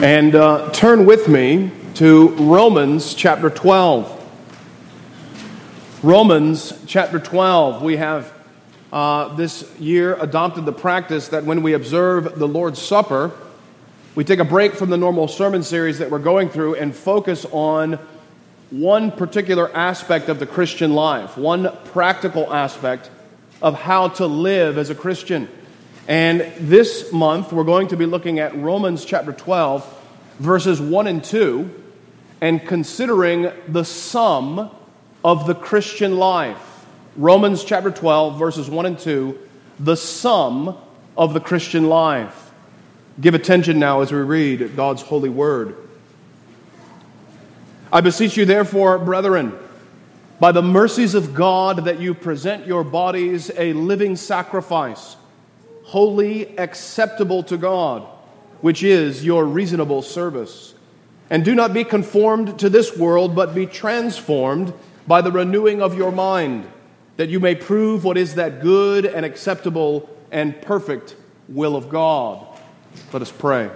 And uh, turn with me to Romans chapter 12. Romans chapter 12. We have uh, this year adopted the practice that when we observe the Lord's Supper, we take a break from the normal sermon series that we're going through and focus on one particular aspect of the Christian life, one practical aspect of how to live as a Christian. And this month, we're going to be looking at Romans chapter 12, verses 1 and 2, and considering the sum of the Christian life. Romans chapter 12, verses 1 and 2, the sum of the Christian life. Give attention now as we read God's holy word. I beseech you, therefore, brethren, by the mercies of God, that you present your bodies a living sacrifice holy, acceptable to God, which is your reasonable service. And do not be conformed to this world, but be transformed by the renewing of your mind, that you may prove what is that good and acceptable and perfect will of God. Let us pray.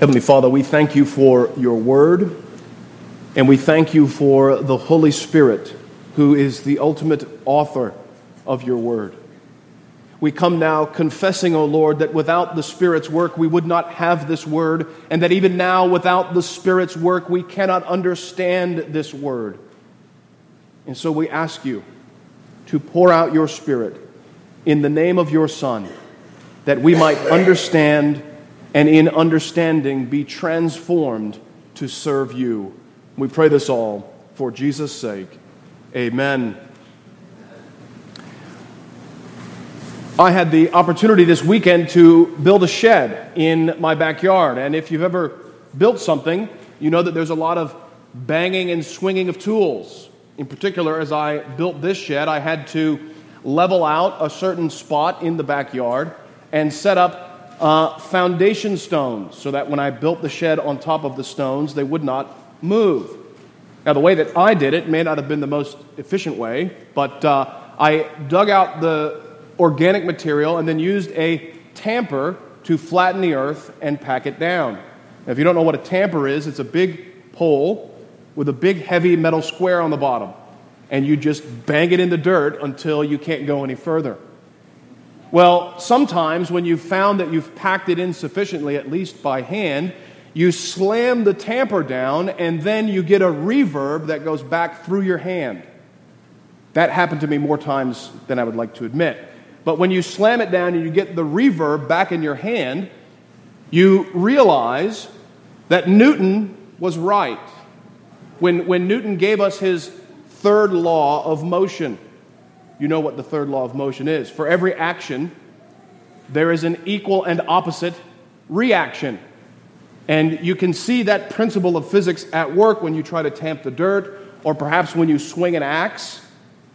Heavenly Father, we thank you for your word, and we thank you for the Holy Spirit who is the ultimate author of your word. We come now confessing, O Lord, that without the Spirit's work we would not have this word, and that even now, without the Spirit's work, we cannot understand this word. And so we ask you to pour out your Spirit in the name of your Son, that we might understand and in understanding be transformed to serve you. We pray this all for Jesus' sake. Amen. I had the opportunity this weekend to build a shed in my backyard. And if you've ever built something, you know that there's a lot of banging and swinging of tools. In particular, as I built this shed, I had to level out a certain spot in the backyard and set up uh, foundation stones so that when I built the shed on top of the stones, they would not move. Now, the way that I did it may not have been the most efficient way, but uh, I dug out the organic material and then used a tamper to flatten the earth and pack it down. Now, if you don't know what a tamper is, it's a big pole with a big heavy metal square on the bottom, and you just bang it in the dirt until you can't go any further. Well, sometimes when you've found that you've packed it in sufficiently, at least by hand, you slam the tamper down, and then you get a reverb that goes back through your hand. That happened to me more times than I would like to admit. But when you slam it down and you get the reverb back in your hand, you realize that Newton was right. When, when Newton gave us his third law of motion, you know what the third law of motion is. For every action, there is an equal and opposite reaction. And you can see that principle of physics at work when you try to tamp the dirt, or perhaps when you swing an axe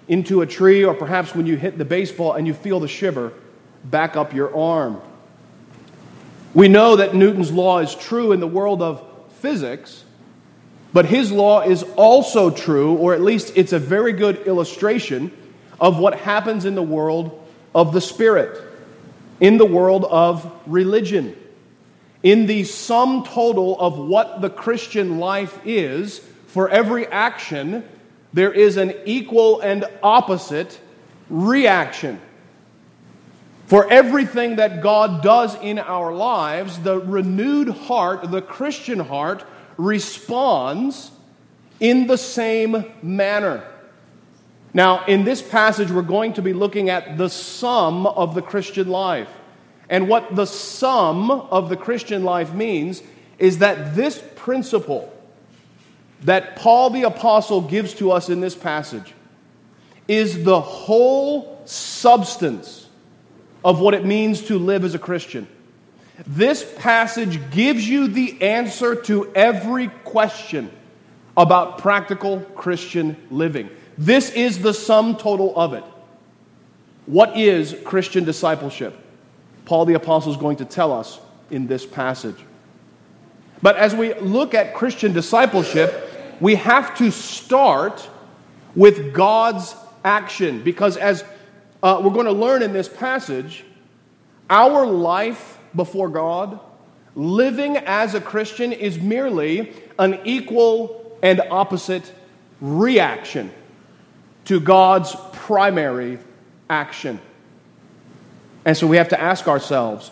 into a tree, or perhaps when you hit the baseball and you feel the shiver back up your arm. We know that Newton's law is true in the world of physics, but his law is also true, or at least it's a very good illustration of what happens in the world of the spirit, in the world of religion in the sum total of what the Christian life is, for every action, there is an equal and opposite reaction. For everything that God does in our lives, the renewed heart, the Christian heart, responds in the same manner. Now, in this passage, we're going to be looking at the sum of the Christian life. And what the sum of the Christian life means is that this principle that Paul the Apostle gives to us in this passage is the whole substance of what it means to live as a Christian. This passage gives you the answer to every question about practical Christian living. This is the sum total of it. What is Christian discipleship? Paul the Apostle is going to tell us in this passage. But as we look at Christian discipleship, we have to start with God's action because, as uh, we're going to learn in this passage, Our life before God, living as a Christian, is merely an equal and opposite reaction to God's primary action. And so we have to ask ourselves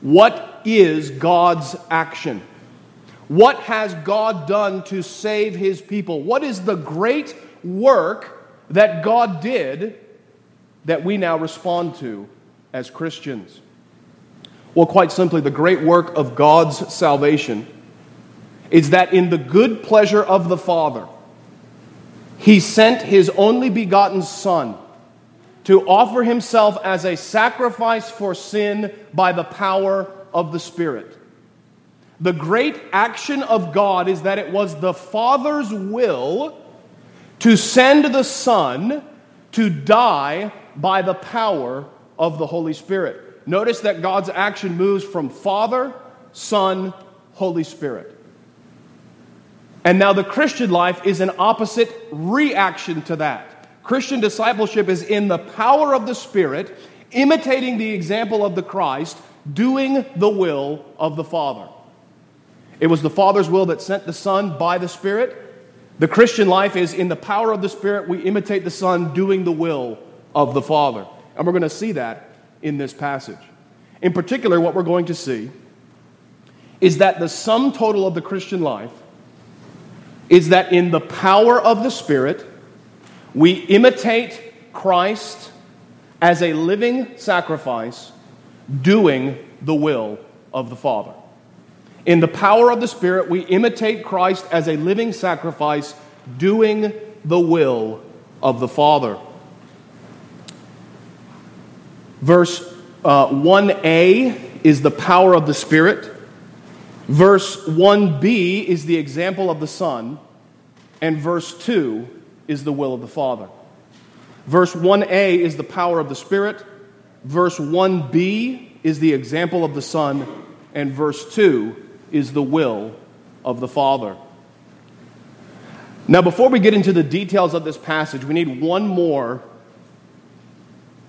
what is God's action? What has God done to save his people? What is the great work that God did that we now respond to as Christians? Well, quite simply, the great work of God's salvation is that in the good pleasure of the Father, he sent his only begotten Son to offer himself as a sacrifice for sin by the power of the Spirit. The great action of God is that it was the Father's will to send the Son to die by the power of the Holy Spirit. Notice that God's action moves from Father, Son, Holy Spirit. And now the Christian life is an opposite reaction to that. Christian discipleship is in the power of the Spirit, imitating the example of the Christ, doing the will of the Father. It was the Father's will that sent the Son by the Spirit. The Christian life is in the power of the Spirit, we imitate the Son doing the will of the Father. And we're going to see that in this passage. In particular, what we're going to see is that the sum total of the Christian life is that in the power of the Spirit, we imitate Christ as a living sacrifice, doing the will of the Father. In the power of the Spirit, we imitate Christ as a living sacrifice, doing the will of the Father. Verse uh, 1a is the power of the Spirit. Verse 1b is the example of the Son. And verse 2 is the will of the Father. Verse 1a is the power of the Spirit. Verse 1b is the example of the Son. And verse 2 is the will of the Father. Now, before we get into the details of this passage, we need one more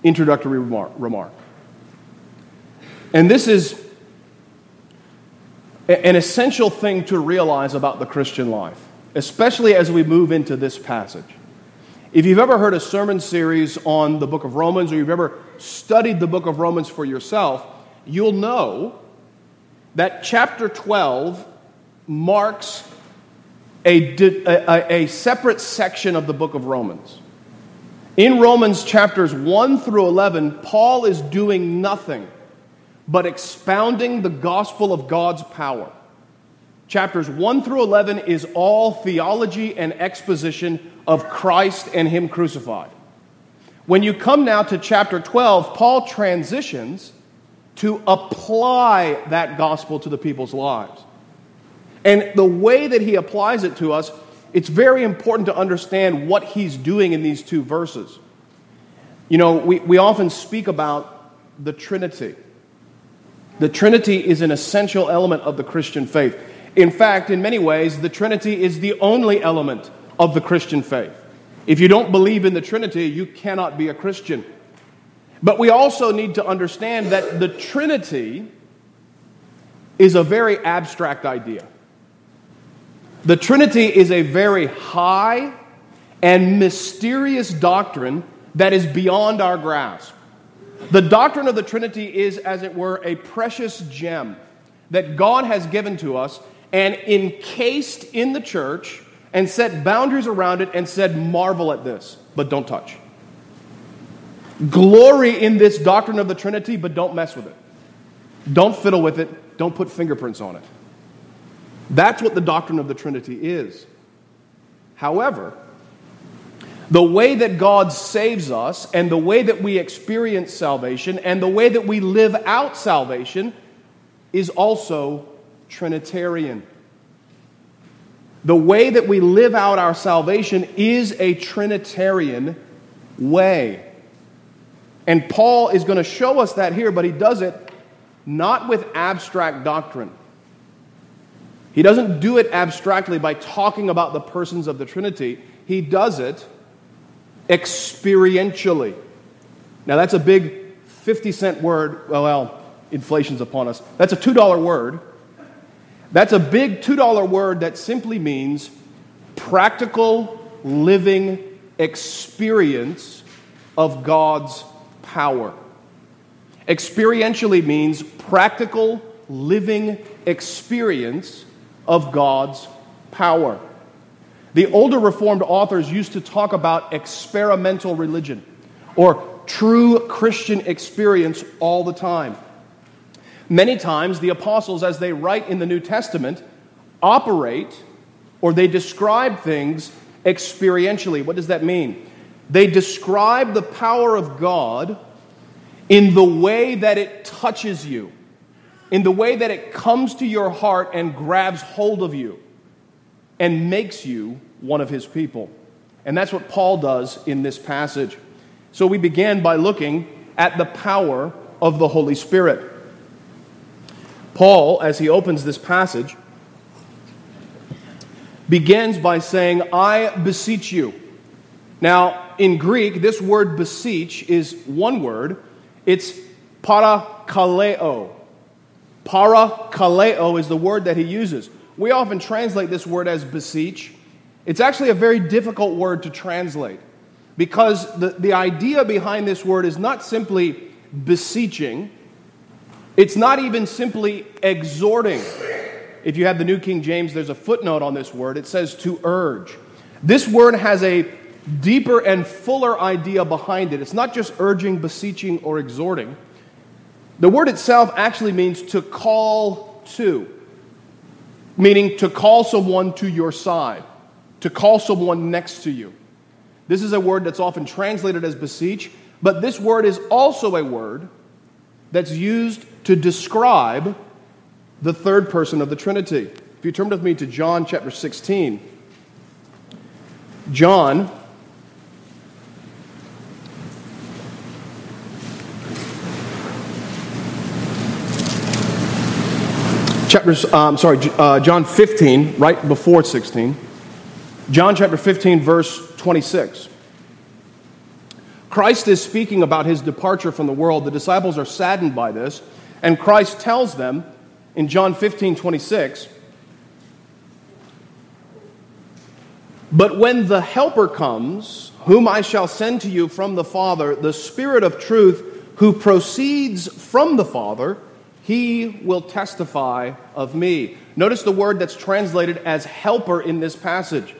introductory remark. And this is an essential thing to realize about the Christian life, especially as we move into this passage. If you've ever heard a sermon series on the book of Romans or you've ever studied the book of Romans for yourself, you'll know that chapter 12 marks a, a, a, separate section of the book of Romans. In Romans chapters 1 through 11, Paul is doing nothing but expounding the gospel of God's power. Chapters 1 through 11 is all theology and exposition of Christ and Him crucified. When you come now to chapter 12, Paul transitions to apply that gospel to the people's lives. And the way that he applies it to us, it's very important to understand what he's doing in these two verses. You know, we, we often speak about the Trinity. The Trinity is an essential element of the Christian faith. In fact, in many ways, the Trinity is the only element of the Christian faith. If you don't believe in the Trinity, you cannot be a Christian. But we also need to understand that the Trinity is a very abstract idea. The Trinity is a very high and mysterious doctrine that is beyond our grasp. The doctrine of the Trinity is, as it were, a precious gem that God has given to us and encased in the church and set boundaries around it and said, Marvel at this, but don't touch. Glory in this doctrine of the Trinity, but don't mess with it. Don't fiddle with it. Don't put fingerprints on it. That's what the doctrine of the Trinity is. However, the way that God saves us and the way that we experience salvation and the way that we live out salvation is also Trinitarian. The way that we live out our salvation is a Trinitarian way. And Paul is going to show us that here, but he does it not with abstract doctrine. He doesn't do it abstractly by talking about the persons of the Trinity. He does it experientially. Now, that's a big 50 cent word. Well, inflation's upon us. That's a $2 word. That's a big $2 word that simply means practical living experience of God's power. Experientially means practical living experience of God's power. The older Reformed authors used to talk about experimental religion or true Christian experience all the time. Many times, the apostles, as they write in the New Testament, operate or they describe things experientially. What does that mean? They describe the power of God in the way that it touches you, in the way that it comes to your heart and grabs hold of you and makes you one of his people. And that's what Paul does in this passage. So we began by looking at the power of the Holy Spirit. Paul, as he opens this passage, begins by saying, I beseech you. Now, in Greek, this word beseech is one word. It's parakaleo. Parakaleo is the word that he uses. We often translate this word as beseech. It's actually a very difficult word to translate because the, the idea behind this word is not simply beseeching, it's not even simply exhorting. If you have the New King James, there's a footnote on this word. It says to urge. This word has a deeper and fuller idea behind it. It's not just urging, beseeching, or exhorting. The word itself actually means to call to, meaning to call someone to your side, to call someone next to you. This is a word that's often translated as beseech, but this word is also a word that's used to describe the third person of the Trinity. If you turn with me to John chapter 16, John chapters, um, sorry, uh, John 15, right before 16. John chapter 15, verse 26. Christ is speaking about his departure from the world. The disciples are saddened by this, and Christ tells them in John 15, 26, But when the Helper comes, whom I shall send to you from the Father, the Spirit of truth, who proceeds from the Father, he will testify of me. Notice the word that's translated as helper in this passage.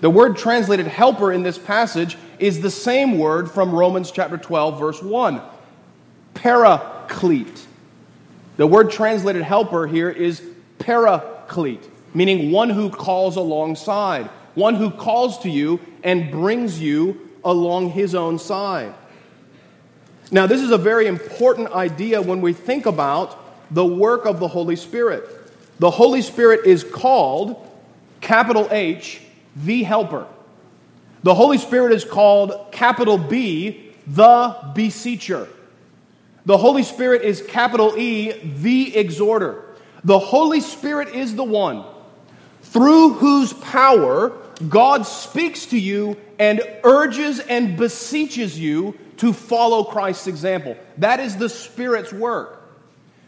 The word translated helper in this passage is the same word from Romans chapter 12, verse 1 paraclete. The word translated helper here is paraclete, meaning one who calls alongside, one who calls to you and brings you along his own side. Now, this is a very important idea when we think about the work of the Holy Spirit. The Holy Spirit is called, capital H, the Helper. The Holy Spirit is called, capital B, the Beseecher. The Holy Spirit is capital E, the Exhorter. The Holy Spirit is the one through whose power God speaks to you and urges and beseeches you to follow Christ's example. That is the Spirit's work.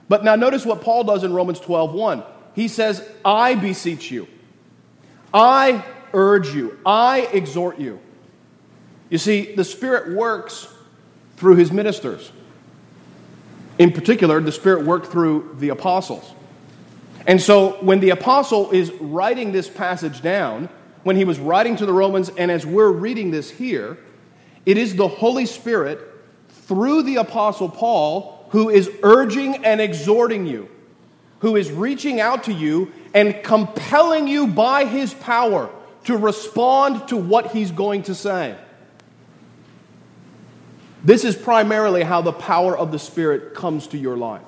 But now notice what Paul does in Romans 12 1. He says, I beseech you, I urge you, I exhort you. You see, the Spirit works through his ministers. In particular, the Spirit worked through the apostles. And so when the apostle is writing this passage down, when he was writing to the Romans, and as we're reading this here, it is the Holy Spirit through the apostle Paul who is urging and exhorting you, who is reaching out to you and compelling you by his power to respond to what he's going to say. This is primarily how the power of the Spirit comes to your life.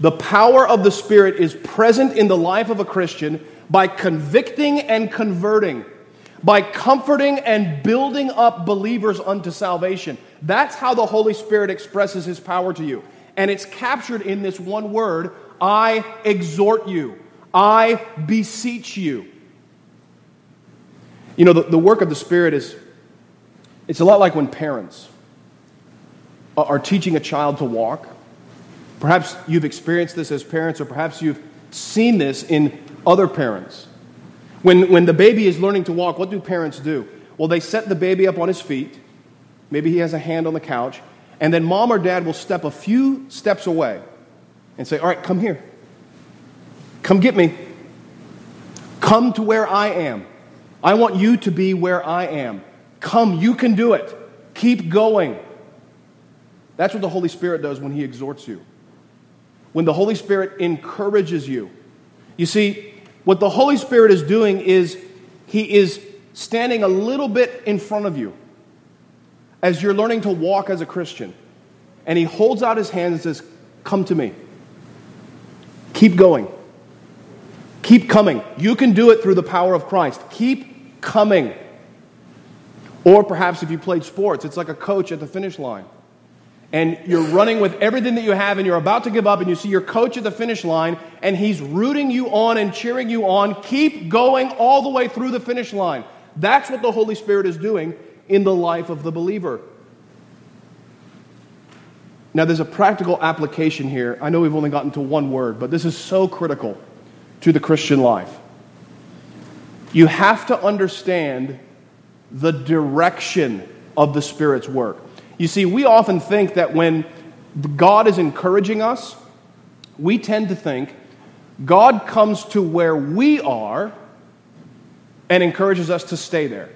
The power of the Spirit is present in the life of a Christian by convicting and converting, by comforting and building up believers unto salvation. That's how the Holy Spirit expresses his power to you. And it's captured in this one word I exhort you, I beseech you. You know, the, the work of the Spirit is, it's a lot like when parents are teaching a child to walk. Perhaps you've experienced this as parents, or perhaps you've seen this in other parents. When, when the baby is learning to walk, what do parents do? Well, they set the baby up on his feet. Maybe he has a hand on the couch. And then mom or dad will step a few steps away and say, All right, come here. Come get me. Come to where I am. I want you to be where I am. Come, you can do it. Keep going. That's what the Holy Spirit does when He exhorts you. When the Holy Spirit encourages you. You see, what the Holy Spirit is doing is He is standing a little bit in front of you as you're learning to walk as a Christian. And He holds out His hand and says, Come to me. Keep going. Keep coming. You can do it through the power of Christ. Keep coming. Or perhaps if you played sports, it's like a coach at the finish line. And you're running with everything that you have, and you're about to give up, and you see your coach at the finish line, and he's rooting you on and cheering you on. Keep going all the way through the finish line. That's what the Holy Spirit is doing in the life of the believer. Now, there's a practical application here. I know we've only gotten to one word, but this is so critical to the Christian life. You have to understand the direction of the Spirit's work. You see, we often think that when God is encouraging us, we tend to think God comes to where we are and encourages us to stay there.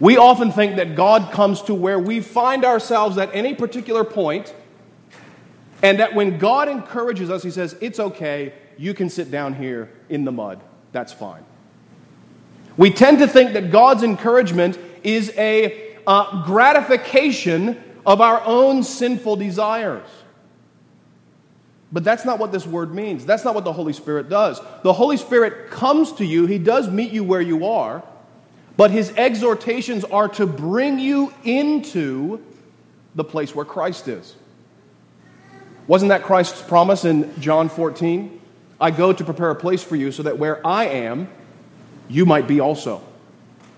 We often think that God comes to where we find ourselves at any particular point, and that when God encourages us, He says, It's okay, you can sit down here in the mud. That's fine. We tend to think that God's encouragement is a uh, gratification of our own sinful desires. But that's not what this word means. That's not what the Holy Spirit does. The Holy Spirit comes to you, He does meet you where you are, but His exhortations are to bring you into the place where Christ is. Wasn't that Christ's promise in John 14? I go to prepare a place for you so that where I am, you might be also.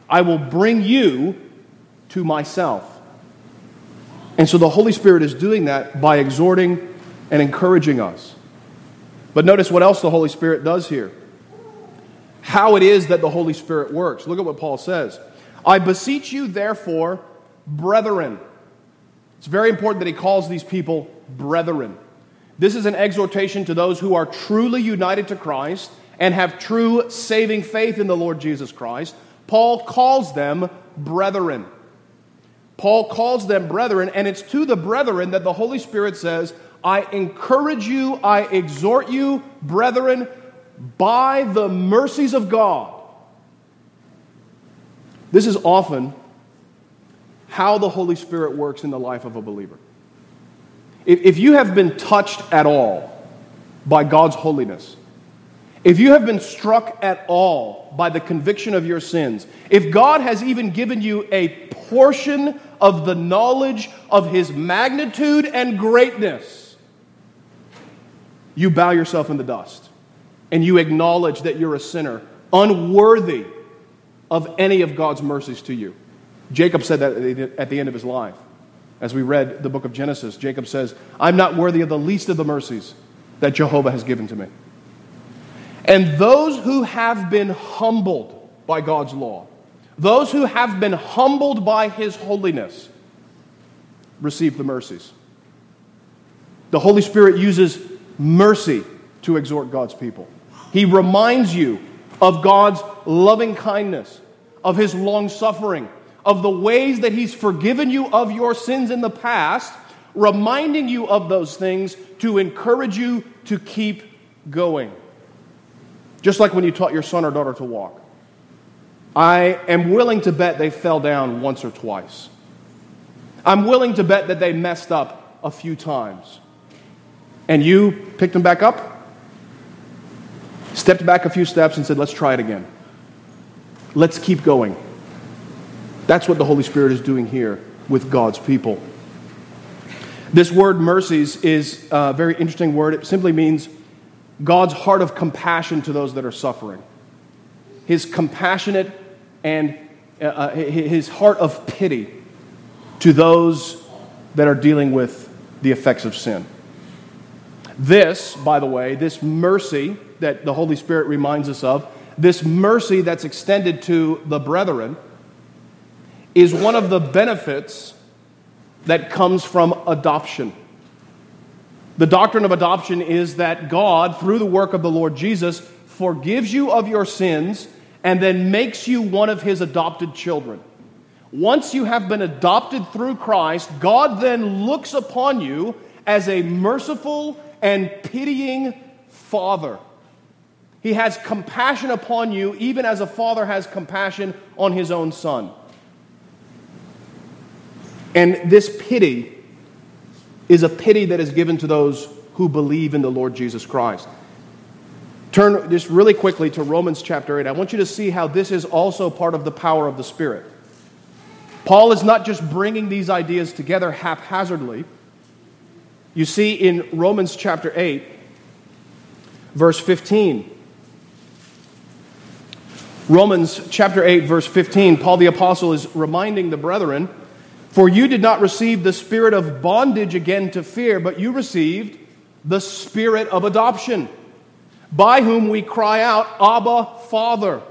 I will bring you to myself. And so the Holy Spirit is doing that by exhorting and encouraging us. But notice what else the Holy Spirit does here. How it is that the Holy Spirit works. Look at what Paul says. I beseech you, therefore, brethren. It's very important that he calls these people brethren. This is an exhortation to those who are truly united to Christ and have true saving faith in the Lord Jesus Christ, Paul calls them brethren. Paul calls them brethren, and it's to the brethren that the Holy Spirit says, I encourage you, I exhort you, brethren, by the mercies of God. This is often how the Holy Spirit works in the life of a believer. If you have been touched at all by God's holiness, if you have been struck at all by the conviction of your sins, if God has even given you a portion of the knowledge of his magnitude and greatness, you bow yourself in the dust and you acknowledge that you're a sinner, unworthy of any of God's mercies to you. Jacob said that at the end of his life. As we read the book of Genesis, Jacob says, I'm not worthy of the least of the mercies that Jehovah has given to me. And those who have been humbled by God's law, those who have been humbled by his holiness, receive the mercies. The Holy Spirit uses mercy to exhort God's people. He reminds you of God's loving kindness, of his long suffering, of the ways that he's forgiven you of your sins in the past, reminding you of those things to encourage you to keep going. Just like when you taught your son or daughter to walk. I am willing to bet they fell down once or twice. I'm willing to bet that they messed up a few times. And you picked them back up, stepped back a few steps, and said, Let's try it again. Let's keep going. That's what the Holy Spirit is doing here with God's people. This word mercies is a very interesting word. It simply means God's heart of compassion to those that are suffering. His compassionate and uh, uh his heart of pity to those that are dealing with the effects of sin. This, by the way, this mercy that the Holy Spirit reminds us of, this mercy that's extended to the brethren, is one of the benefits that comes from adoption. The doctrine of adoption is that God, through the work of the Lord Jesus, forgives you of your sins and then makes you one of his adopted children. Once you have been adopted through Christ, God then looks upon you as a merciful and pitying father. He has compassion upon you, even as a father has compassion on his own son. And this pity is a pity that is given to those who believe in the Lord Jesus Christ. Turn just really quickly to Romans chapter 8. I want you to see how this is also part of the power of the Spirit. Paul is not just bringing these ideas together haphazardly. You see in Romans chapter 8, verse 15. Romans chapter 8, verse 15, Paul the Apostle is reminding the brethren For you did not receive the spirit of bondage again to fear, but you received the spirit of adoption, by whom we cry out, Abba, Father.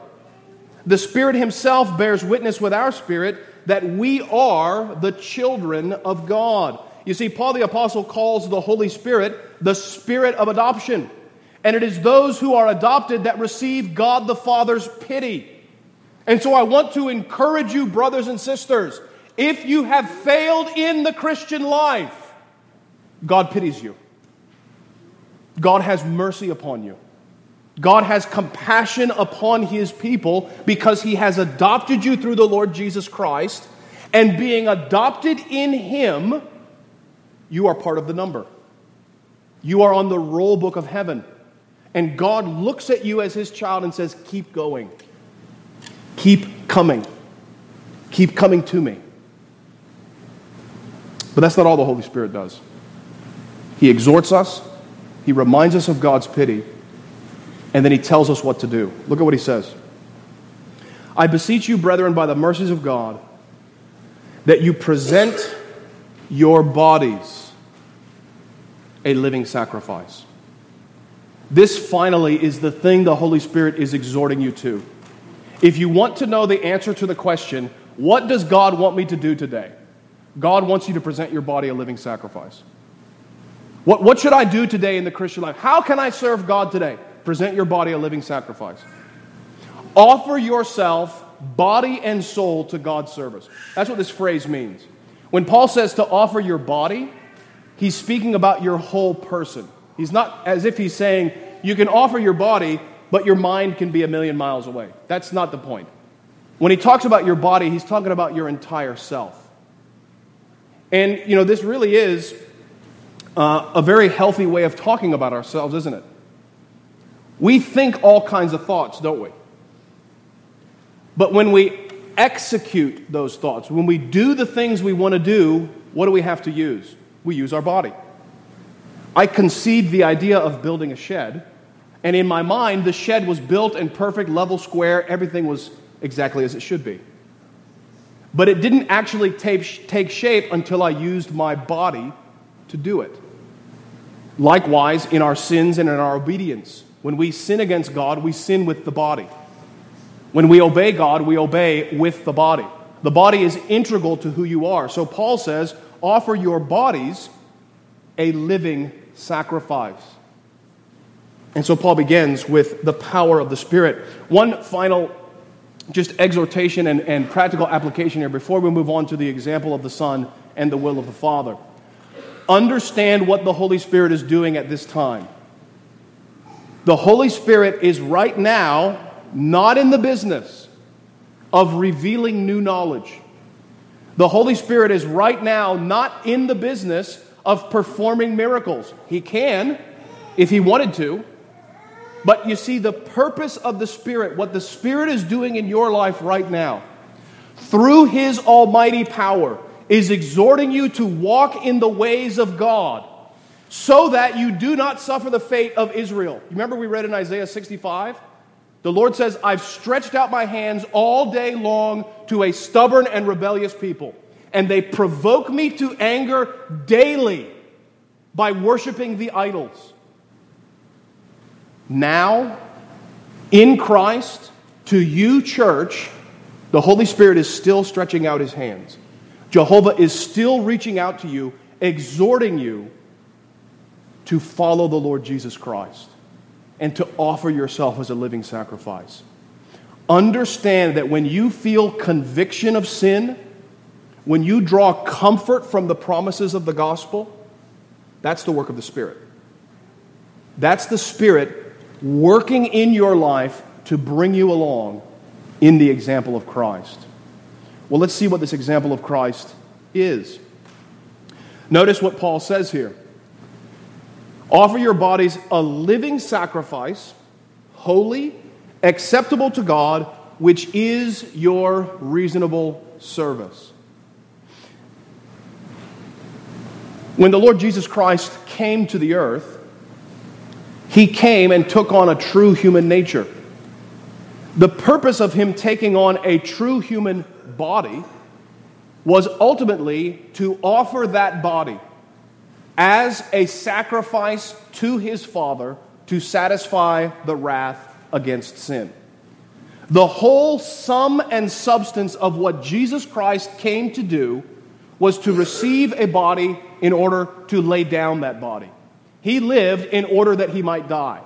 The Spirit Himself bears witness with our spirit that we are the children of God. You see, Paul the Apostle calls the Holy Spirit the Spirit of adoption. And it is those who are adopted that receive God the Father's pity. And so I want to encourage you, brothers and sisters, if you have failed in the Christian life, God pities you. God has mercy upon you. God has compassion upon his people because he has adopted you through the Lord Jesus Christ. And being adopted in him, you are part of the number. You are on the roll book of heaven. And God looks at you as his child and says, Keep going. Keep coming. Keep coming to me. But that's not all the Holy Spirit does. He exhorts us, he reminds us of God's pity, and then he tells us what to do. Look at what he says I beseech you, brethren, by the mercies of God, that you present your bodies a living sacrifice. This finally is the thing the Holy Spirit is exhorting you to. If you want to know the answer to the question, what does God want me to do today? God wants you to present your body a living sacrifice. What, what should I do today in the Christian life? How can I serve God today? Present your body a living sacrifice. Offer yourself, body and soul, to God's service. That's what this phrase means. When Paul says to offer your body, he's speaking about your whole person. He's not as if he's saying you can offer your body, but your mind can be a million miles away. That's not the point. When he talks about your body, he's talking about your entire self. And, you know, this really is uh, a very healthy way of talking about ourselves, isn't it? We think all kinds of thoughts, don't we? But when we execute those thoughts, when we do the things we want to do, what do we have to use? We use our body. I conceived the idea of building a shed, and in my mind, the shed was built in perfect level square, everything was exactly as it should be. But it didn't actually take, take shape until I used my body to do it. Likewise, in our sins and in our obedience. When we sin against God, we sin with the body. When we obey God, we obey with the body. The body is integral to who you are. So Paul says, offer your bodies a living sacrifice. And so Paul begins with the power of the Spirit. One final just exhortation and, and practical application here before we move on to the example of the Son and the will of the Father. Understand what the Holy Spirit is doing at this time. The Holy Spirit is right now not in the business of revealing new knowledge. The Holy Spirit is right now not in the business of performing miracles. He can if he wanted to. But you see, the purpose of the Spirit, what the Spirit is doing in your life right now, through His almighty power, is exhorting you to walk in the ways of God so that you do not suffer the fate of Israel. Remember, we read in Isaiah 65? The Lord says, I've stretched out my hands all day long to a stubborn and rebellious people, and they provoke me to anger daily. by worshiping the idols. Now, in Christ, to you, church, the Holy Spirit is still stretching out his hands. Jehovah is still reaching out to you, exhorting you to follow the Lord Jesus Christ and to offer yourself as a living sacrifice. Understand that when you feel conviction of sin, when you draw comfort from the promises of the gospel, that's the work of the Spirit. That's the Spirit working in your life to bring you along in the example of Christ. Well, let's see what this example of Christ is. Notice what Paul says here Offer your bodies a living sacrifice, holy, acceptable to God, which is your reasonable service. When the Lord Jesus Christ came to the earth, he came and took on a true human nature. The purpose of him taking on a true human body was ultimately to offer that body as a sacrifice to his Father to satisfy the wrath against sin. The whole sum and substance of what Jesus Christ came to do was to receive a body in order to lay down that body. He lived in order that he might die.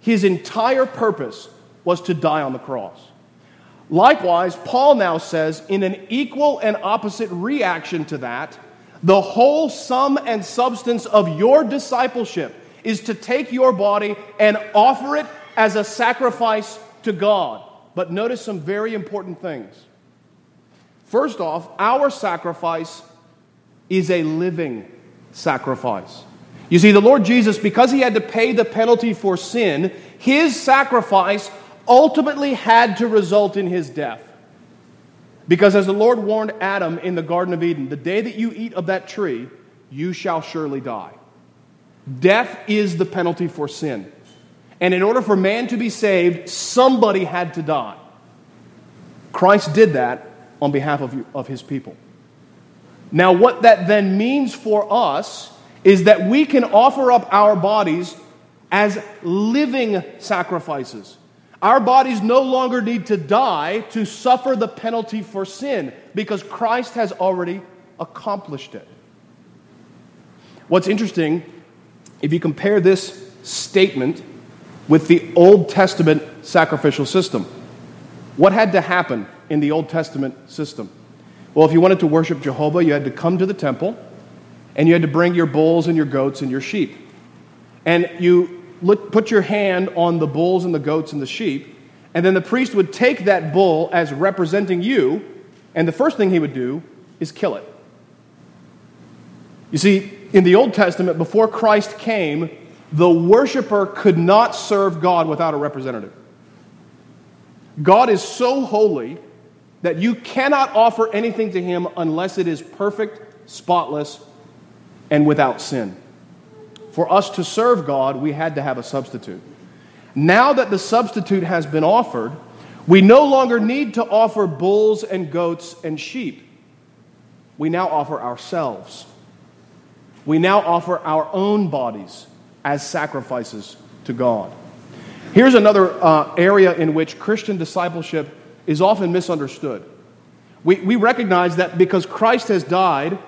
His entire purpose was to die on the cross. Likewise, Paul now says, in an equal and opposite reaction to that, the whole sum and substance of your discipleship is to take your body and offer it as a sacrifice to God. But notice some very important things. First off, our sacrifice is a living sacrifice. You see, the Lord Jesus, because he had to pay the penalty for sin, his sacrifice ultimately had to result in his death. Because as the Lord warned Adam in the Garden of Eden, the day that you eat of that tree, you shall surely die. Death is the penalty for sin. And in order for man to be saved, somebody had to die. Christ did that on behalf of, of his people. Now, what that then means for us is that we can offer up our bodies as living sacrifices. Our bodies no longer need to die to suffer the penalty for sin because Christ has already accomplished it. What's interesting, if you compare this statement with the Old Testament sacrificial system, what had to happen in the Old Testament system? Well, if you wanted to worship Jehovah, you had to come to the temple and you had to bring your bulls and your goats and your sheep. And you put your hand on the bulls and the goats and the sheep, and then the priest would take that bull as representing you, and the first thing he would do is kill it. You see, in the Old Testament, before Christ came, the worshiper could not serve God without a representative. God is so holy that you cannot offer anything to him unless it is perfect, spotless, and without sin for us to serve God, we had to have a substitute. Now that the substitute has been offered, we no longer need to offer bulls and goats and sheep. We now offer ourselves. We now offer our own bodies as sacrifices to God. Here's another uh, area in which Christian discipleship is often misunderstood. We, we recognize that because Christ has died,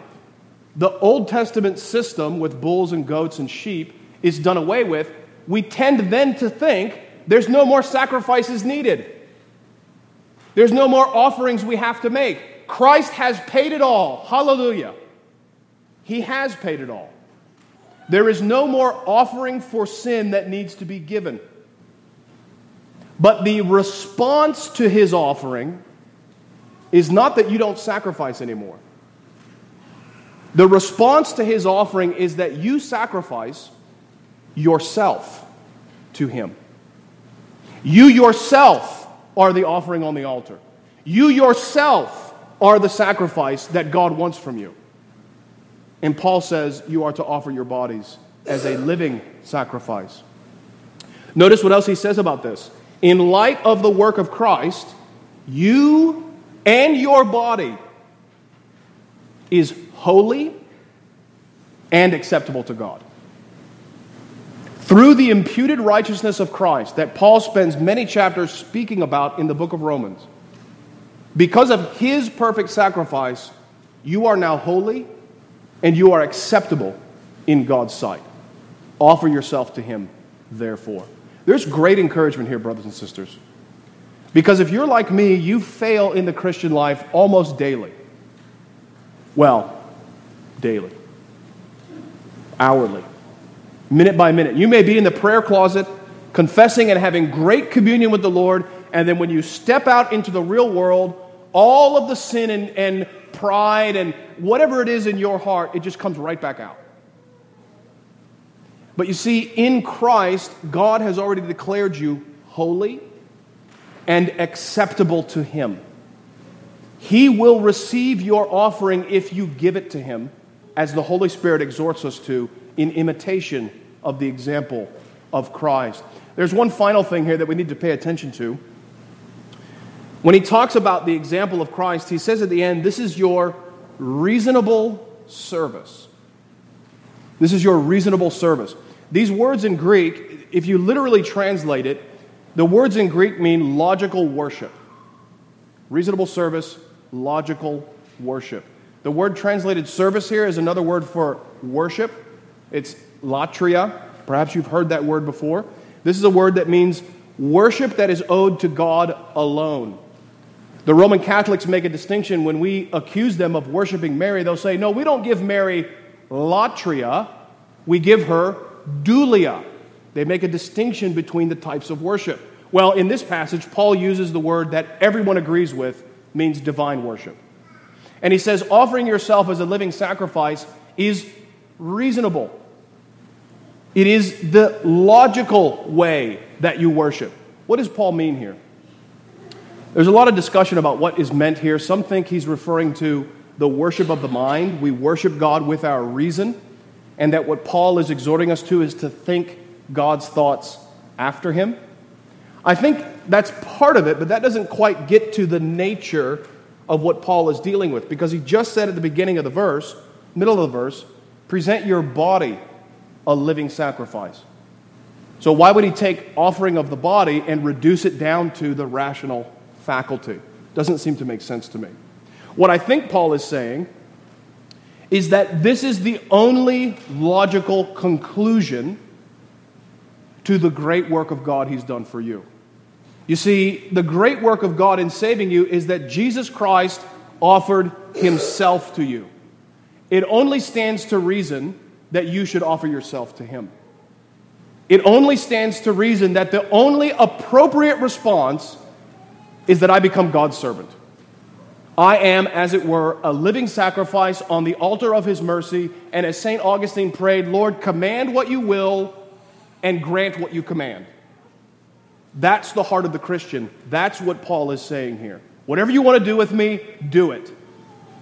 the Old Testament system with bulls and goats and sheep is done away with, we tend then to think there's no more sacrifices needed. There's no more offerings we have to make. Christ has paid it all. Hallelujah. He has paid it all. There is no more offering for sin that needs to be given. But the response to his offering is not that you don't sacrifice anymore. The response to his offering is that you sacrifice yourself to him. You yourself are the offering on the altar. You yourself are the sacrifice that God wants from you. And Paul says you are to offer your bodies as a living sacrifice. Notice what else he says about this. In light of the work of Christ, you and your body is holy and acceptable to God. Through the imputed righteousness of Christ, that Paul spends many chapters speaking about in the book of Romans, because of his perfect sacrifice, you are now holy and you are acceptable in God's sight. Offer yourself to him, therefore. There's great encouragement here, brothers and sisters. Because if you're like me, you fail in the Christian life almost daily. Well, daily, hourly, minute by minute. You may be in the prayer closet, confessing and having great communion with the Lord, and then when you step out into the real world, all of the sin and, and pride and whatever it is in your heart, it just comes right back out. But you see, in Christ, God has already declared you holy and acceptable to Him. He will receive your offering if you give it to Him, as the Holy Spirit exhorts us to, in imitation of the example of Christ. There's one final thing here that we need to pay attention to. When he talks about the example of Christ, he says at the end, This is your reasonable service. This is your reasonable service. These words in Greek, if you literally translate it, the words in Greek mean logical worship. Reasonable service, logical worship. The word translated service here is another word for worship. It's latria. Perhaps you've heard that word before. This is a word that means worship that is owed to God alone. The Roman Catholics make a distinction when we accuse them of worshiping Mary. They'll say, No, we don't give Mary latria, we give her dulia. They make a distinction between the types of worship. Well, in this passage, Paul uses the word that everyone agrees with means divine worship. And he says, offering yourself as a living sacrifice is reasonable. It is the logical way that you worship. What does Paul mean here? There's a lot of discussion about what is meant here. Some think he's referring to the worship of the mind. We worship God with our reason, and that what Paul is exhorting us to is to think God's thoughts after him. I think that's part of it, but that doesn't quite get to the nature of what Paul is dealing with because he just said at the beginning of the verse, middle of the verse, present your body a living sacrifice. So, why would he take offering of the body and reduce it down to the rational faculty? Doesn't seem to make sense to me. What I think Paul is saying is that this is the only logical conclusion to the great work of God he's done for you. You see, the great work of God in saving you is that Jesus Christ offered himself to you. It only stands to reason that you should offer yourself to him. It only stands to reason that the only appropriate response is that I become God's servant. I am, as it were, a living sacrifice on the altar of his mercy. And as St. Augustine prayed, Lord, command what you will and grant what you command. That's the heart of the Christian. That's what Paul is saying here. Whatever you want to do with me, do it.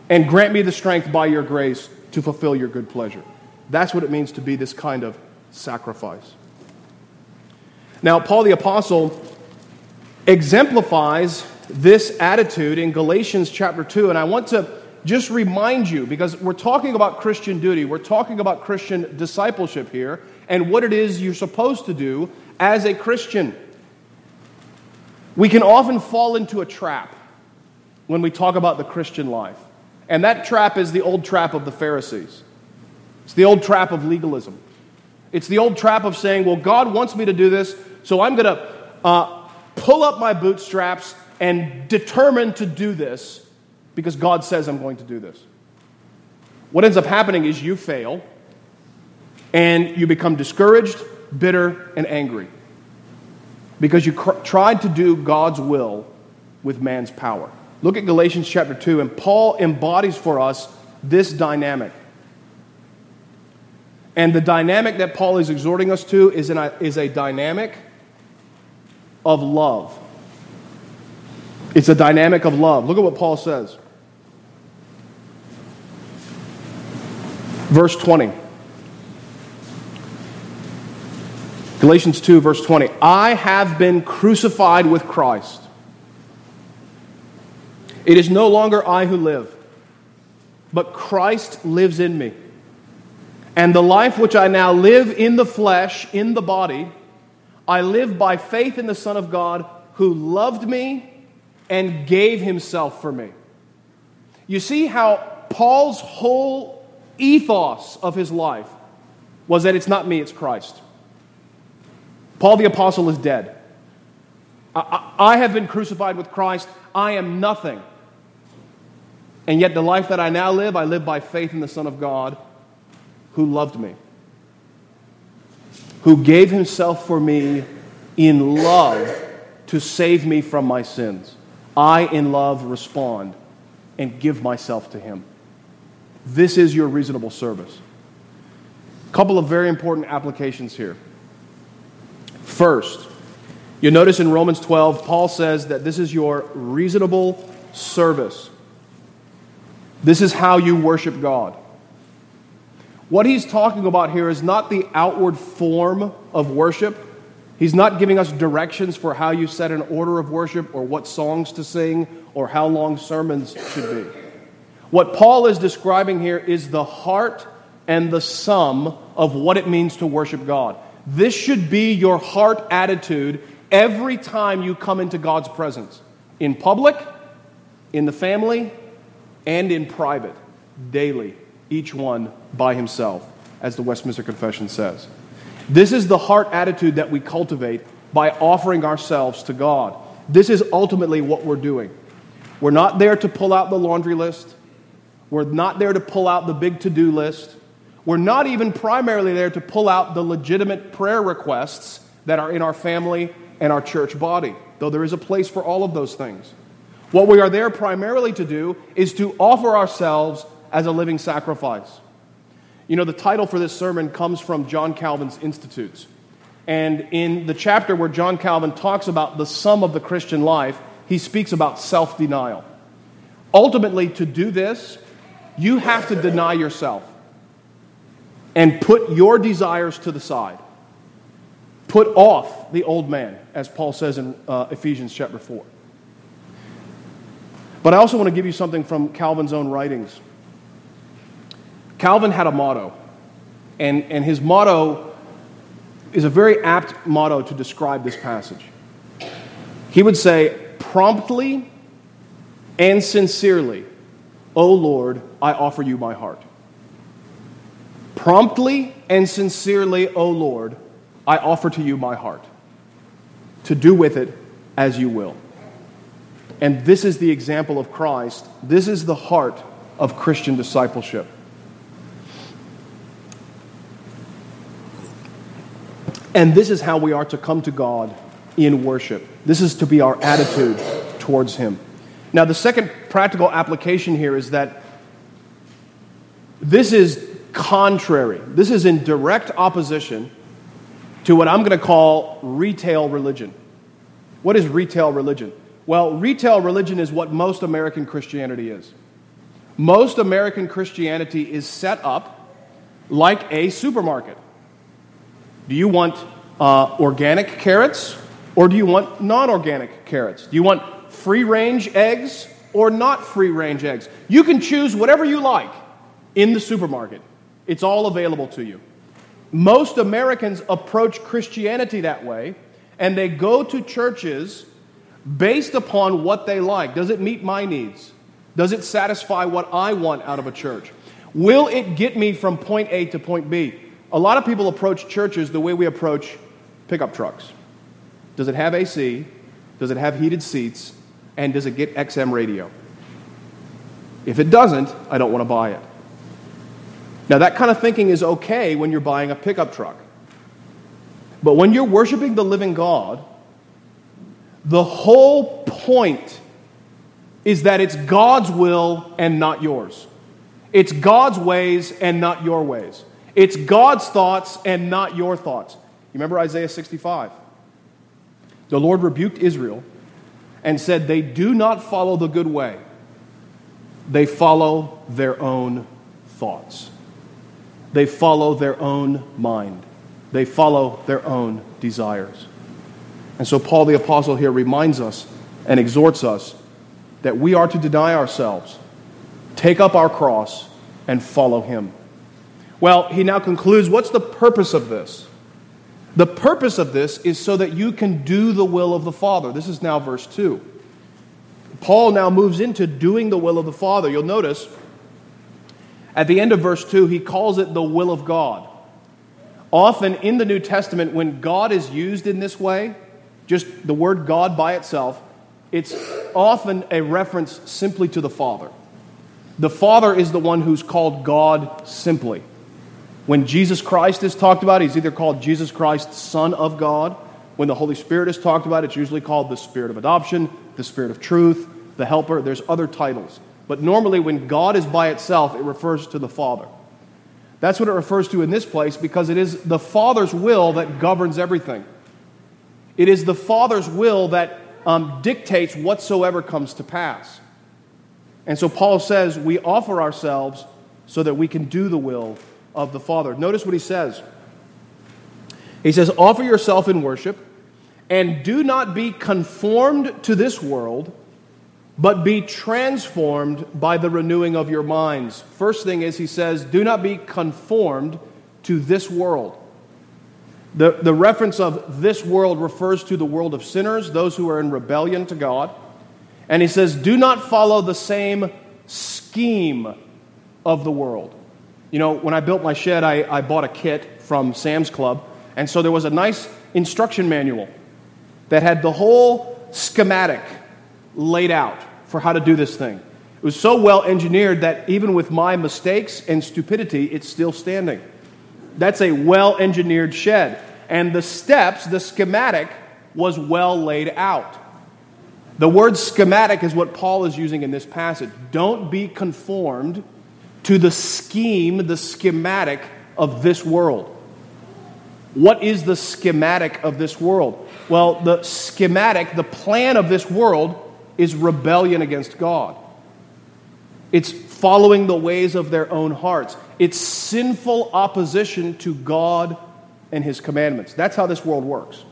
And grant me the strength by your grace to fulfill your good pleasure. That's what it means to be this kind of sacrifice. Now, Paul the Apostle exemplifies this attitude in Galatians chapter 2, and I want to just remind you because we're talking about Christian duty, we're talking about Christian discipleship here, and what it is you're supposed to do as a Christian. We can often fall into a trap when we talk about the Christian life. And that trap is the old trap of the Pharisees. It's the old trap of legalism. It's the old trap of saying, well, God wants me to do this, so I'm going to uh, pull up my bootstraps and determine to do this because God says I'm going to do this. What ends up happening is you fail and you become discouraged, bitter, and angry because you cr- tried to do God's will with man's power. Look at Galatians chapter 2, and Paul embodies for us this dynamic. And the dynamic that Paul is exhorting us to is, is a dynamic of love. It's a dynamic of love. Look at what Paul says. Verse 20. Galatians 2, verse 20. I have been crucified with Christ. It is no longer I who live, but Christ lives in me. And the life which I now live in the flesh, in the body, I live by faith in the Son of God who loved me and gave himself for me. You see how Paul's whole ethos of his life was that it's not me, it's Christ. Paul the Apostle is dead. I, I, have been crucified with Christ. I am nothing. And yet, the life that I now live, I live by faith in the Son of God who loved me, who gave himself for me in love to save me from my sins. I, in love, respond and give myself to him. This is your reasonable service. A couple of very important applications here. First, you notice in Romans 12, Paul says that this is your reasonable service. This is how you worship God. What he's talking about here is not the outward form of worship. He's not giving us directions for how you set an order of worship or what songs to sing or how long sermons should be. What Paul is describing here is the heart and the sum of what it means to worship God. This should be your heart attitude every time you come into God's presence in public, in the family, and in private, daily, each one by himself, as the Westminster Confession says. This is the heart attitude that we cultivate by offering ourselves to God. This is ultimately what we're doing. We're not there to pull out the laundry list. We're not there to pull out the big to do list. We're not even primarily there to pull out the legitimate prayer requests that are in our family and our church body, though there is a place for all of those things. What we are there primarily to do is to offer ourselves as a living sacrifice. You know, the title for this sermon comes from John Calvin's Institutes. And in the chapter where John Calvin talks about the sum of the Christian life, he speaks about self denial. Ultimately, to do this, you have to deny yourself and put your desires to the side. Put off the old man, as Paul says in uh, Ephesians chapter 4. But I also want to give you something from Calvin's own writings. Calvin had a motto, and, and his motto is a very apt motto to describe this passage. He would say, Promptly and sincerely, O Lord, I offer you my heart. Promptly and sincerely, O Lord, I offer to you my heart, to do with it as you will. And this is the example of Christ. This is the heart of Christian discipleship. And this is how we are to come to God in worship. This is to be our attitude towards Him. Now, the second practical application here is that this is contrary, this is in direct opposition to what I'm going to call retail religion. What is retail religion? Well, retail religion is what most American Christianity is. Most American Christianity is set up like a supermarket. Do you want uh, organic carrots or do you want non organic carrots? Do you want free range eggs or not free range eggs? You can choose whatever you like in the supermarket, it's all available to you. Most Americans approach Christianity that way, and they go to churches based upon what they like. Does it meet my needs? Does it satisfy what I want out of a church? Will it get me from point A to point B? A lot of people approach churches the way we approach pickup trucks. Does it have AC? Does it have heated seats? And does it get XM radio? If it doesn't, I don't want to buy it. Now, that kind of thinking is okay when you're buying a pickup truck. But when you're worshiping the living God, the whole point is that it's God's will and not yours. It's God's ways and not your ways. It's God's thoughts and not your thoughts. You remember Isaiah 65? The Lord rebuked Israel and said, They do not follow the good way, they follow their own thoughts. They follow their own mind. They follow their own desires. And so, Paul the Apostle here reminds us and exhorts us that we are to deny ourselves, take up our cross, and follow him. Well, he now concludes what's the purpose of this? The purpose of this is so that you can do the will of the Father. This is now verse 2. Paul now moves into doing the will of the Father. You'll notice at the end of verse 2, he calls it the will of God. Often in the New Testament, when God is used in this way, just the word God by itself, it's often a reference simply to the Father. The Father is the one who's called God simply. When Jesus Christ is talked about, he's either called Jesus Christ, Son of God. When the Holy Spirit is talked about, it's usually called the Spirit of adoption, the Spirit of truth, the Helper. There's other titles. But normally, when God is by itself, it refers to the Father. That's what it refers to in this place because it is the Father's will that governs everything. It is the Father's will that um, dictates whatsoever comes to pass. And so Paul says we offer ourselves so that we can do the will of the Father. Notice what he says. He says, Offer yourself in worship, and do not be conformed to this world, but be transformed by the renewing of your minds. First thing is, he says, Do not be conformed to this world. The, the reference of this world refers to the world of sinners, those who are in rebellion to God. And he says, Do not follow the same scheme of the world. You know, when I built my shed, I, I bought a kit from Sam's Club. And so there was a nice instruction manual that had the whole schematic laid out for how to do this thing. It was so well engineered that even with my mistakes and stupidity, it's still standing. That's a well engineered shed. And the steps, the schematic, was well laid out. The word schematic is what Paul is using in this passage. Don't be conformed to the scheme, the schematic of this world. What is the schematic of this world? Well, the schematic, the plan of this world is rebellion against God. It's following the ways of their own hearts. It's sinful opposition to God and His commandments. That's how this world works.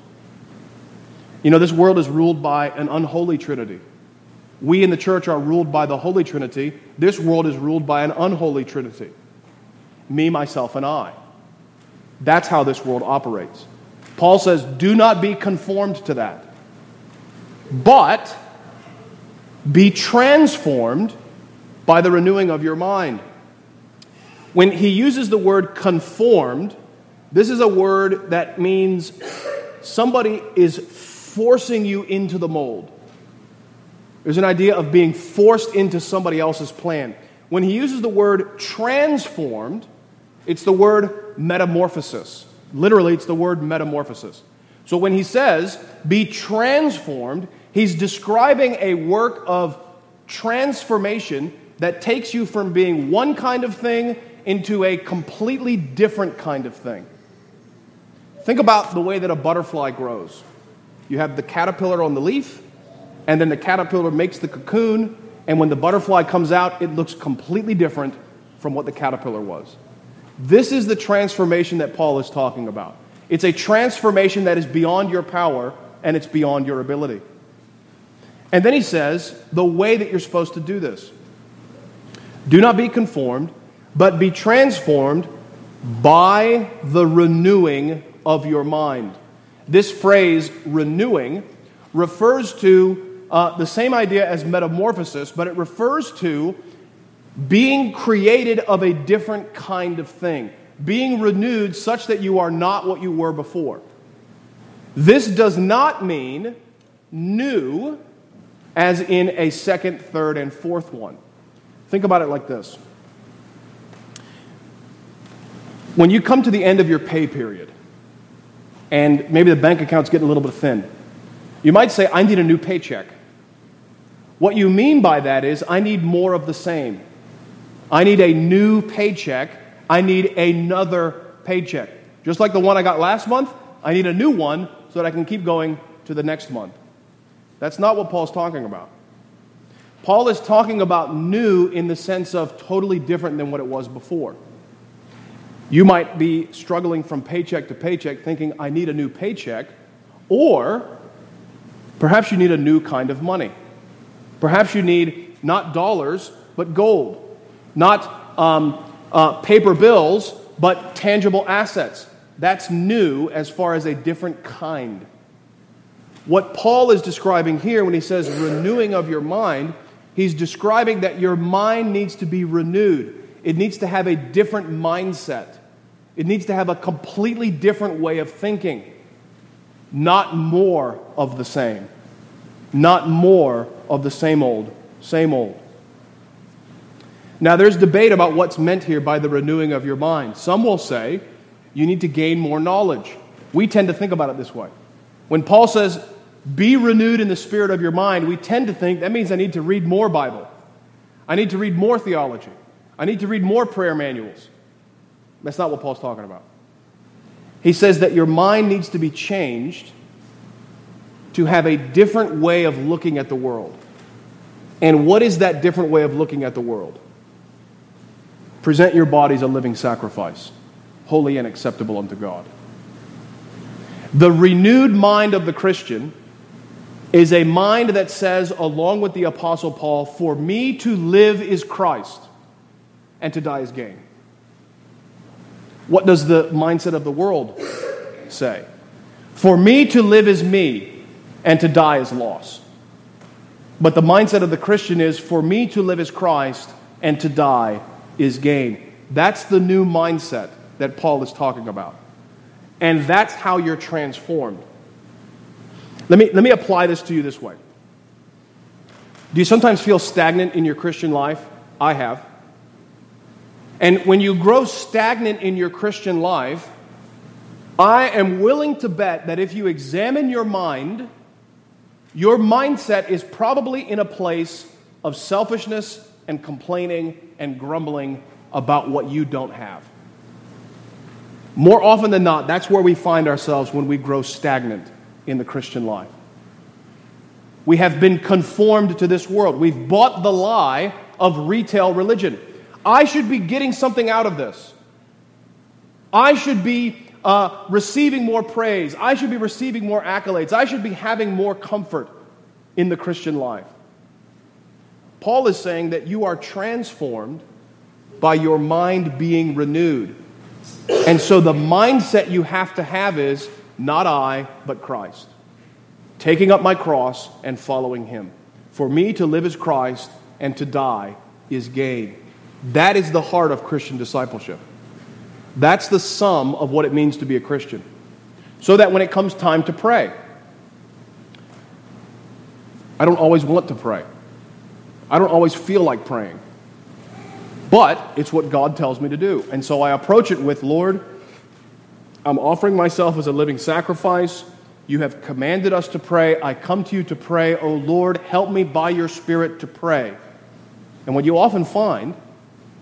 You know, this world is ruled by an unholy trinity. We in the church are ruled by the Holy Trinity. This world is ruled by an unholy Trinity me, myself, and I. That's how this world operates. Paul says, do not be conformed to that, but be transformed by the renewing of your mind. When he uses the word conformed, this is a word that means somebody is forcing you into the mold. There's an idea of being forced into somebody else's plan. When he uses the word transformed, it's the word metamorphosis. Literally, it's the word metamorphosis. So when he says, be transformed, he's describing a work of transformation that takes you from being one kind of thing into a completely different kind of thing. Think about the way that a butterfly grows. You have the caterpillar on the leaf, and then the caterpillar makes the cocoon, and when the butterfly comes out, it looks completely different from what the caterpillar was. This is the transformation that Paul is talking about. It's a transformation that is beyond your power and it's beyond your ability. And then he says, the way that you're supposed to do this do not be conformed, but be transformed by the renewing of your mind. This phrase, renewing, refers to uh, the same idea as metamorphosis, but it refers to being created of a different kind of thing, being renewed such that you are not what you were before. This does not mean new, as in a second, third, and fourth one. Think about it like this. When you come to the end of your pay period, and maybe the bank account's getting a little bit thin, you might say, I need a new paycheck. What you mean by that is, I need more of the same. I need a new paycheck. I need another paycheck. Just like the one I got last month, I need a new one so that I can keep going to the next month. That's not what Paul's talking about. Paul is talking about new in the sense of totally different than what it was before. You might be struggling from paycheck to paycheck thinking, I need a new paycheck, or perhaps you need a new kind of money. Perhaps you need not dollars, but gold. Not um, uh, paper bills, but tangible assets. That's new as far as a different kind. What Paul is describing here when he says renewing of your mind, he's describing that your mind needs to be renewed. It needs to have a different mindset. It needs to have a completely different way of thinking. Not more of the same. Not more of the same old, same old. Now, there's debate about what's meant here by the renewing of your mind. Some will say you need to gain more knowledge. We tend to think about it this way. When Paul says, be renewed in the spirit of your mind, we tend to think that means I need to read more Bible. I need to read more theology. I need to read more prayer manuals. That's not what Paul's talking about. He says that your mind needs to be changed to have a different way of looking at the world. And what is that different way of looking at the world? Present your bodies a living sacrifice, holy and acceptable unto God. The renewed mind of the Christian is a mind that says, along with the Apostle Paul, For me to live is Christ, and to die is gain. What does the mindset of the world say? For me to live is me, and to die is loss. But the mindset of the Christian is for me to live is Christ, and to die is gain. That's the new mindset that Paul is talking about. And that's how you're transformed. Let me, let me apply this to you this way. Do you sometimes feel stagnant in your Christian life? I have. And when you grow stagnant in your Christian life, I am willing to bet that if you examine your mind, your mindset is probably in a place of selfishness and complaining and grumbling about what you don't have. More often than not, that's where we find ourselves when we grow stagnant in the Christian life. We have been conformed to this world. We've bought the lie of retail religion. I should be getting something out of this. I should be uh, receiving more praise. I should be receiving more accolades. I should be having more comfort in the Christian life. Paul is saying that you are transformed by your mind being renewed. And so the mindset you have to have is not I, but Christ. Taking up my cross and following him. For me to live is Christ, and to die is gain. That is the heart of Christian discipleship. That's the sum of what it means to be a Christian. So that when it comes time to pray, I don't always want to pray. I don't always feel like praying. But it's what God tells me to do. And so I approach it with Lord, I'm offering myself as a living sacrifice. You have commanded us to pray. I come to you to pray. Oh Lord, help me by your Spirit to pray. And what you often find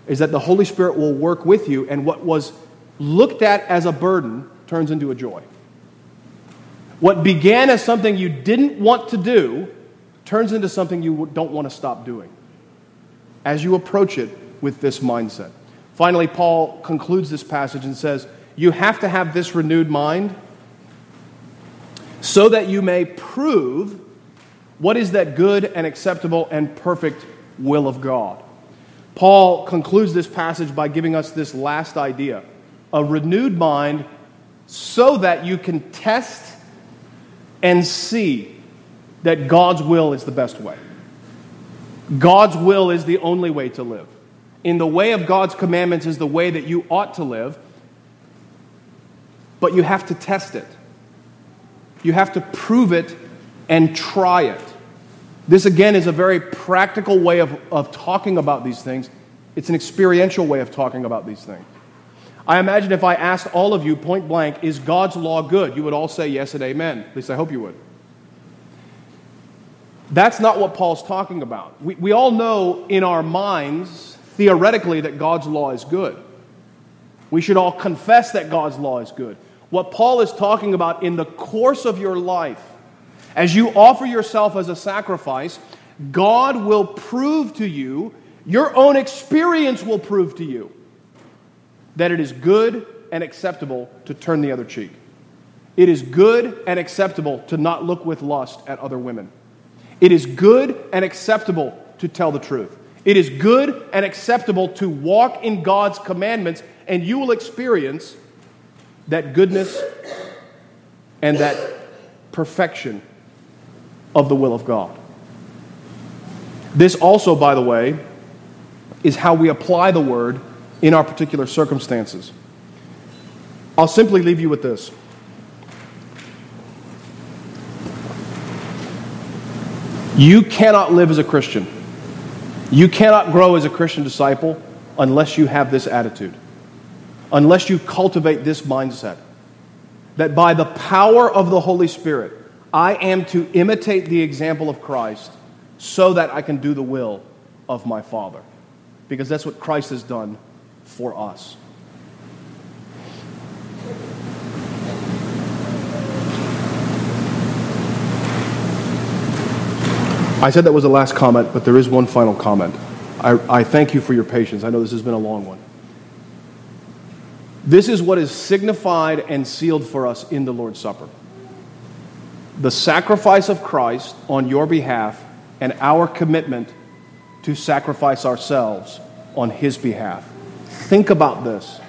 is that the Holy Spirit will work with you, and what was looked at as a burden turns into a joy. What began as something you didn't want to do turns into something you don't want to stop doing as you approach it with this mindset. Finally, Paul concludes this passage and says, You have to have this renewed mind so that you may prove what is that good and acceptable and perfect will of God. Paul concludes this passage by giving us this last idea a renewed mind so that you can test and see that God's will is the best way. God's will is the only way to live. In the way of God's commandments is the way that you ought to live, but you have to test it. You have to prove it and try it. This, again, is a very practical way of, of talking about these things. It's an experiential way of talking about these things. I imagine if I asked all of you point blank, is God's law good? You would all say yes and amen. At least I hope you would. That's not what Paul's talking about. We, we all know in our minds, theoretically, that God's law is good. We should all confess that God's law is good. What Paul is talking about in the course of your life as you offer yourself as a sacrifice, God will prove to you, your own experience will prove to you, that it is good and acceptable to turn the other cheek. It is good and acceptable to not look with lust at other women. It is good and acceptable to tell the truth. It is good and acceptable to walk in God's commandments, and you will experience that goodness and that perfection of the will of God. This also, by the way, is how we apply the word in our particular circumstances. I'll simply leave you with this. You cannot live as a Christian. You cannot grow as a Christian disciple unless you have this attitude, unless you cultivate this mindset that by the power of the Holy Spirit, I am to imitate the example of Christ so that I can do the will of my Father. Because that's what Christ has done for us. I said that was the last comment, but there is one final comment. I, I, thank you for your patience. I know this has been a long one. This is what is signified and sealed for us in the Lord's Supper the sacrifice of Christ on your behalf and our commitment to sacrifice ourselves on his behalf. Think about this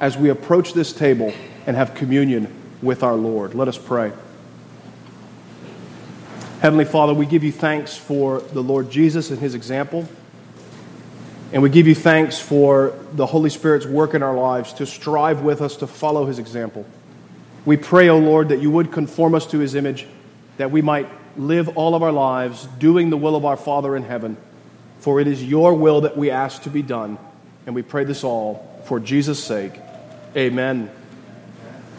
as we approach this table and have communion with our Lord. Let us pray. Heavenly Father, we give you thanks for the Lord Jesus and his example. And we give you thanks for the Holy Spirit's work in our lives to strive with us to follow his example. We pray, O oh Lord, that you would conform us to his image, that we might live all of our lives doing the will of our Father in heaven. For it is your will that we ask to be done. And we pray this all for Jesus' sake. Amen.